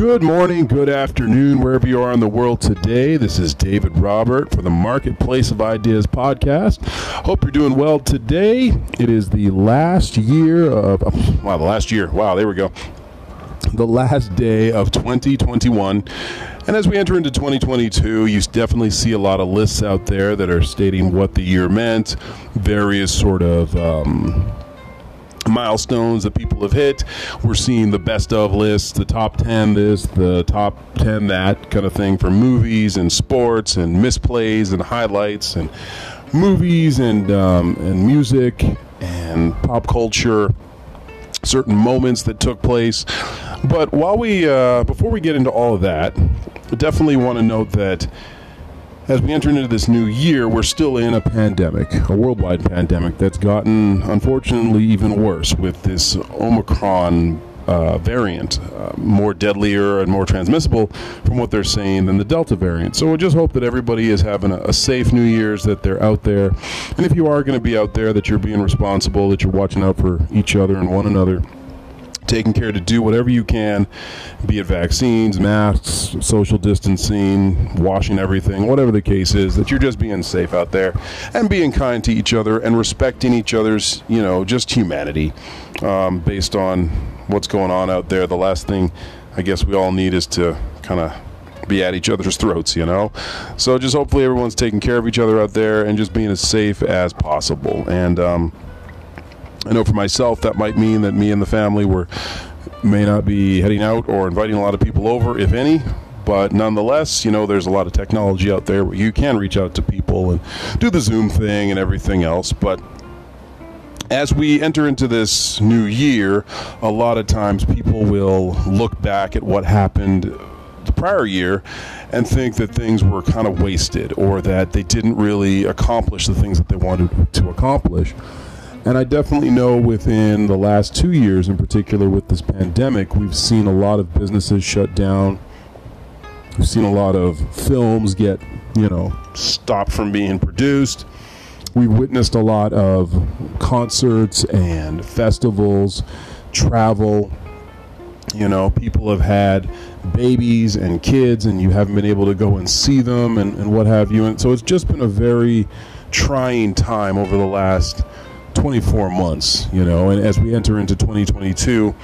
Good morning, good afternoon, wherever you are in the world today. This is David Robert for the Marketplace of Ideas podcast. Hope you're doing well today. It is the last year of, wow, the last year. Wow, there we go. The last day of 2021. And as we enter into 2022, you definitely see a lot of lists out there that are stating what the year meant, various sort of. Um, milestones that people have hit. We're seeing the best of lists, the top 10 this, the top 10 that kind of thing for movies and sports and misplays and highlights and movies and, um, and music and pop culture, certain moments that took place. But while we, uh, before we get into all of that, I definitely want to note that as we enter into this new year, we're still in a pandemic, a worldwide pandemic that's gotten, unfortunately, even worse with this Omicron uh, variant, uh, more deadlier and more transmissible from what they're saying than the Delta variant. So we just hope that everybody is having a, a safe New Year's, that they're out there. And if you are going to be out there, that you're being responsible, that you're watching out for each other and one another taking care to do whatever you can, be it vaccines, masks, social distancing, washing everything, whatever the case is, that you're just being safe out there and being kind to each other and respecting each other's, you know, just humanity um, based on what's going on out there. The last thing I guess we all need is to kind of be at each other's throats, you know? So just hopefully everyone's taking care of each other out there and just being as safe as possible. And, um, I know for myself that might mean that me and the family were may not be heading out or inviting a lot of people over, if any. But nonetheless, you know, there's a lot of technology out there where you can reach out to people and do the Zoom thing and everything else. But as we enter into this new year, a lot of times people will look back at what happened the prior year and think that things were kind of wasted or that they didn't really accomplish the things that they wanted to accomplish. And I definitely know within the last two years, in particular with this pandemic, we've seen a lot of businesses shut down. We've seen a lot of films get, you know, stopped from being produced. We've witnessed a lot of concerts and festivals, travel. You know, people have had babies and kids, and you haven't been able to go and see them and, and what have you. And so it's just been a very trying time over the last 24 months, you know, and as we enter into 2022,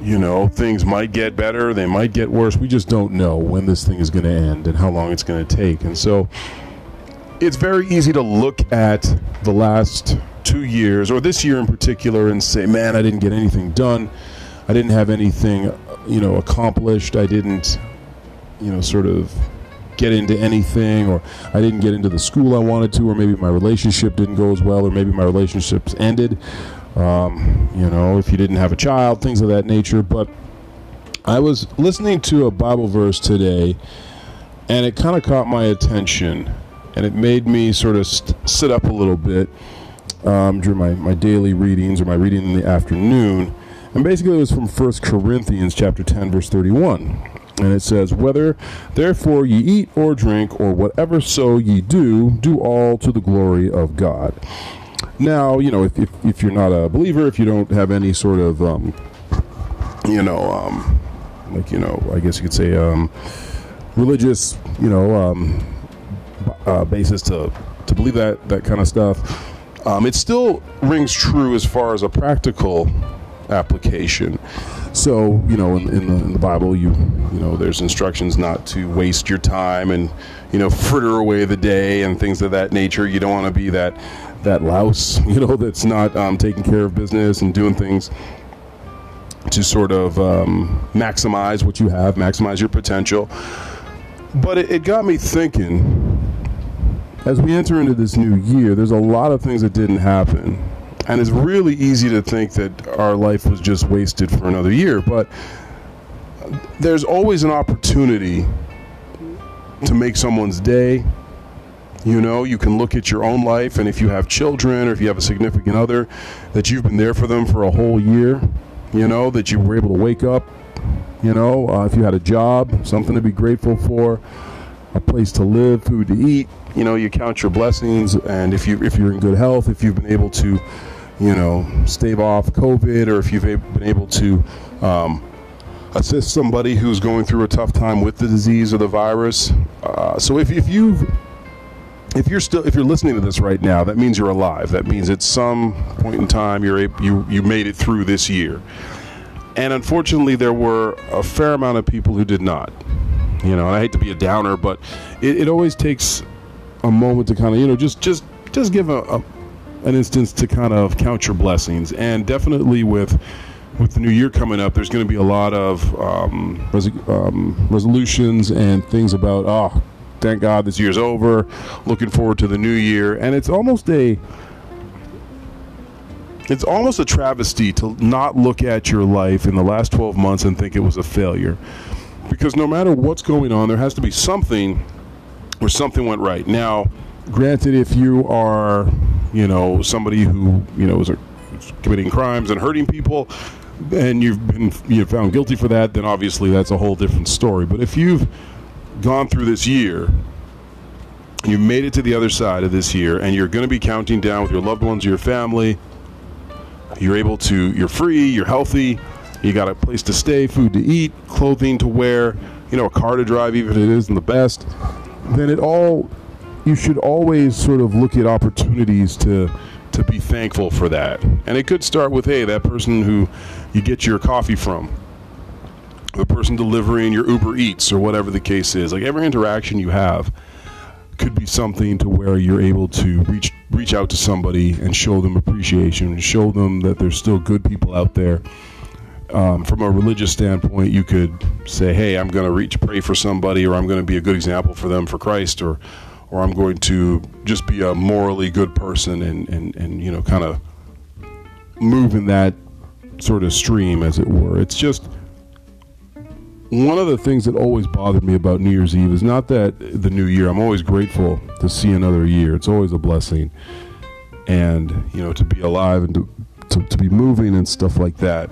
you know, things might get better, they might get worse. We just don't know when this thing is going to end and how long it's going to take. And so it's very easy to look at the last two years, or this year in particular, and say, man, I didn't get anything done. I didn't have anything, you know, accomplished. I didn't, you know, sort of get into anything, or I didn't get into the school I wanted to, or maybe my relationship didn't go as well, or maybe my relationships ended. Um, you know, if you didn't have a child, things of that nature. But I was listening to a Bible verse today, and it kind of caught my attention, and it made me sort of st- sit up a little bit um, during my, my daily readings or my reading in the afternoon. And basically, it was from 1 Corinthians chapter 10, verse 31. And it says, Whether therefore ye eat or drink or whatever so ye do, do all to the glory of God. Now, you know, if, if, if you're not a believer, if you don't have any sort of, um, you know, um, like, you know, I guess you could say, um, religious, you know, um, uh, basis to, to believe that, that kind of stuff, um, it still rings true as far as a practical application. So, you know, in, in, the, in, the, Bible, you you know, there's instructions not to waste your time and you know fritter away the day and things of that nature. You don't want to be that that louse, you know, that's not um, taking care of business and doing things to sort of um, maximize what you have, maximize your potential. But it, it got me thinking. As we enter into this new year, there's a lot of things that didn't happen and it's really easy to think that our life was just wasted for another year, but there's always an opportunity to make someone's day. You know, you can look at your own life, and if you have children or if you have a significant other, that you've been there for them for a whole year. You know, that you were able to wake up. You know, uh, if you had a job, something to be grateful for, a place to live, food to eat. You know, you count your blessings, and if you if you're in good health, if you've been able to you know, stave off COVID, or if you've been able to um, assist somebody who's going through a tough time with the disease or the virus. Uh, so if, if you've if you're still if you're listening to this right now, that means you're alive. That means at some point in time you're able, you you made it through this year. And unfortunately, there were a fair amount of people who did not. You know, and I hate to be a downer, but it, it always takes a moment to kind of you know just just just give a, a an instance to kind of count your blessings. And definitely with with the new year coming up, there's going to be a lot of um, res- um, resolutions and things about oh thank God this year's over. Looking forward to the new year, and it's almost a it's almost a travesty to not look at your life in the last 12 months and think it was a failure. Because no matter what's going on, there has to be something where something went right. Now, granted, if you are, you know, somebody who, you know, is committing crimes and hurting people, and you've been you found guilty for that, then obviously that's a whole different story. But if you've gone through this year, you made it to the other side of this year, and you're going to be counting down with your loved ones, your family. You're able to, you're free, you're healthy, you got a place to stay, food to eat, clothing to wear, you know, a car to drive, even if it isn't the best. Then it all, you should always sort of look at opportunities to to be thankful for that. And it could start with, hey, that person who you get your coffee from the person delivering your Uber Eats or whatever the case is. Like every interaction you have could be something to where you're able to reach reach out to somebody and show them appreciation and show them that there's still good people out there. Um, from a religious standpoint, you could say, "Hey, I'm going to reach pray for somebody, or I'm going to be a good example for them for Christ, or or I'm going to just be a morally good person and and and you know kind of move in that sort of stream, as it were." It's just one of the things that always bothered me about New Year's Eve is not that the new year. I'm always grateful to see another year. It's always a blessing, and you know to be alive and to to, to be moving and stuff like that.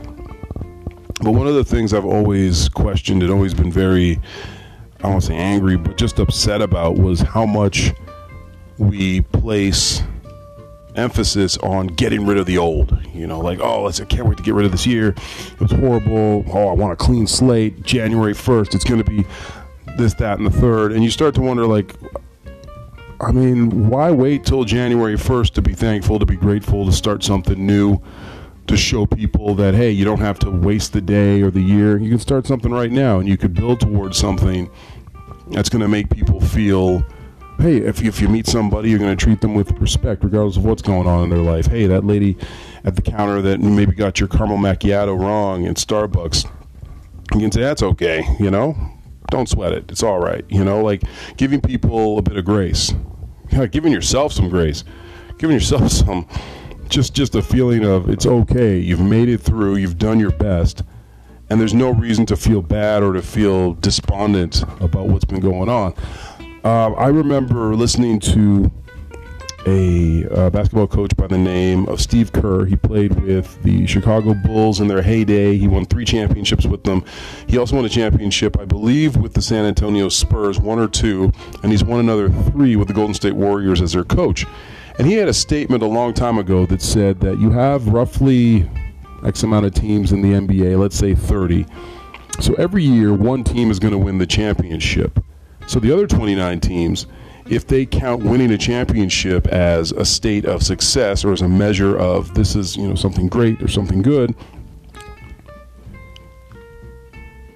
But one of the things I've always questioned and always been very, I don't say angry, but just upset about was how much we place emphasis on getting rid of the old. You know, like, oh, I can't wait to get rid of this year. It was horrible. Oh, I want a clean slate. January 1st, it's going to be this, that, and the third. And you start to wonder, like, I mean, why wait till January 1st to be thankful, to be grateful, to start something new, to show people that, hey, you don't have to waste the day or the year. You can start something right now and you could build towards something that's going to make people feel hey, if, if you meet somebody, you're going to treat them with respect, regardless of what's going on in their life. Hey, that lady at the counter that maybe got your caramel macchiato wrong in Starbucks, you can say, that's okay, you know? Don't sweat it. It's all right. You know, like giving people a bit of grace, giving yourself some grace, giving yourself some, just just a feeling of it's okay. You've made it through. You've done your best, and there's no reason to feel bad or to feel despondent about what's been going on. Uh, I remember listening to a uh, basketball coach by the name of Steve Kerr. He played with the Chicago Bulls in their heyday. He won three championships with them. He also won a championship, I believe, with the San Antonio Spurs, one or two, and he's won another three with the Golden State Warriors as their coach. And he had a statement a long time ago that said that you have roughly X amount of teams in the NBA, let's say 30. So every year, one team is going to win the championship. So the other 29 teams, if they count winning a championship as a state of success or as a measure of this is you know something great or something good,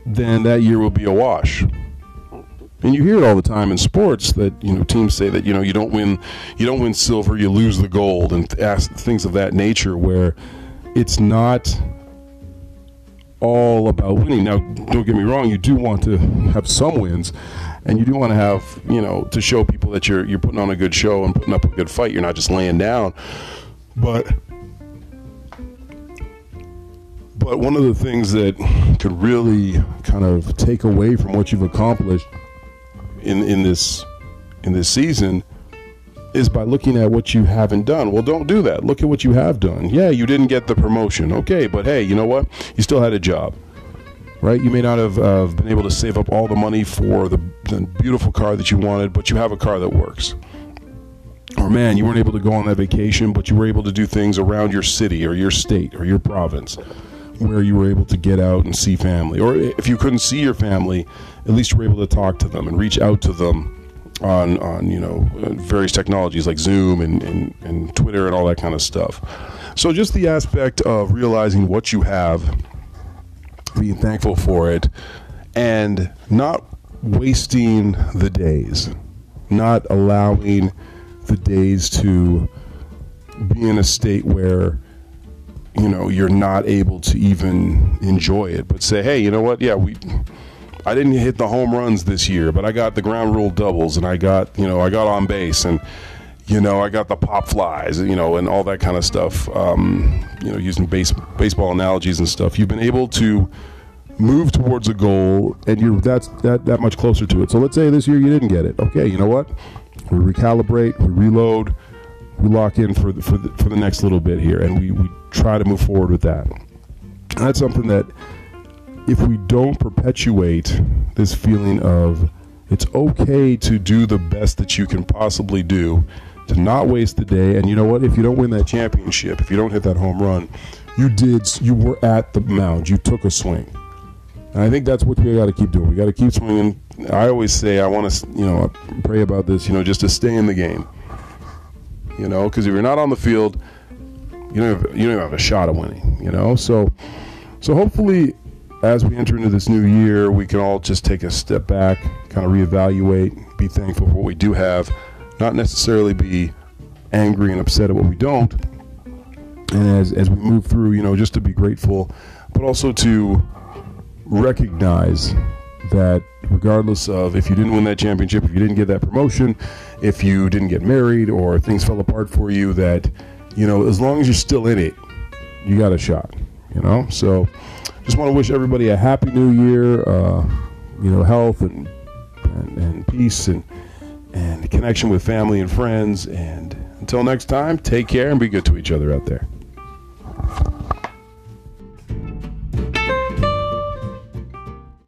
then that year will be a wash. And you hear it all the time in sports that you know teams say that you know you don't win you don't win silver, you lose the gold, and things of that nature where it's not all about winning. Now, don't get me wrong, you do want to have some wins, and you do want to have you know to show people that you're you're putting on a good show and putting up a good fight. You're not just laying down, but. But one of the things that could really kind of take away from what you've accomplished in in this in this season is by looking at what you haven't done. Well, don't do that. Look at what you have done. Yeah, you didn't get the promotion. Okay, but hey, you know what? You still had a job right? You may not have uh, been able to save up all the money for the, the beautiful car that you wanted, but you have a car that works. Or man, you weren't able to go on that vacation, but you were able to do things around your city or your state or your province. Where you were able to get out and see family, or if you couldn't see your family, at least you were able to talk to them and reach out to them on on you know various technologies like Zoom and, and, and Twitter and all that kind of stuff. So just the aspect of realizing what you have, being thankful for it, and not wasting the days, not allowing the days to be in a state where you know you're not able to even enjoy it but say hey you know what yeah we I didn't hit the home runs this year, but I got the ground rule doubles and I got, you know, I got on base and, you know, I got the pop flies, you know, and all that kind of stuff. Um, you know, using base, baseball analogies and stuff. You've been able to move towards a goal and you're that's that, that much closer to it. So let's say this year you didn't get it. Okay, you know what? We recalibrate, we reload, we lock in for the, for the, for the next little bit here and we, we try to move forward with that. That's something that if we don't perpetuate this feeling of it's okay to do the best that you can possibly do, to not waste the day, and you know what? If you don't win that championship, if you don't hit that home run, you did. You were at the mound. You took a swing. And I think that's what we got to keep doing. We got to keep swinging. I always say I want to, you know, pray about this. You know, just to stay in the game. You know, because if you're not on the field, you don't have, you don't have a shot at winning. You know, so so hopefully as we enter into this new year, we can all just take a step back, kind of reevaluate, be thankful for what we do have, not necessarily be angry and upset at what we don't. And as, as we move through, you know, just to be grateful, but also to recognize that regardless of if you didn't win that championship, if you didn't get that promotion, if you didn't get married or things fell apart for you, that, you know, as long as you're still in it, you got a shot, you know? So, just want to wish everybody a happy new year. Uh, you know, health and, and, and peace and and connection with family and friends. And until next time, take care and be good to each other out there.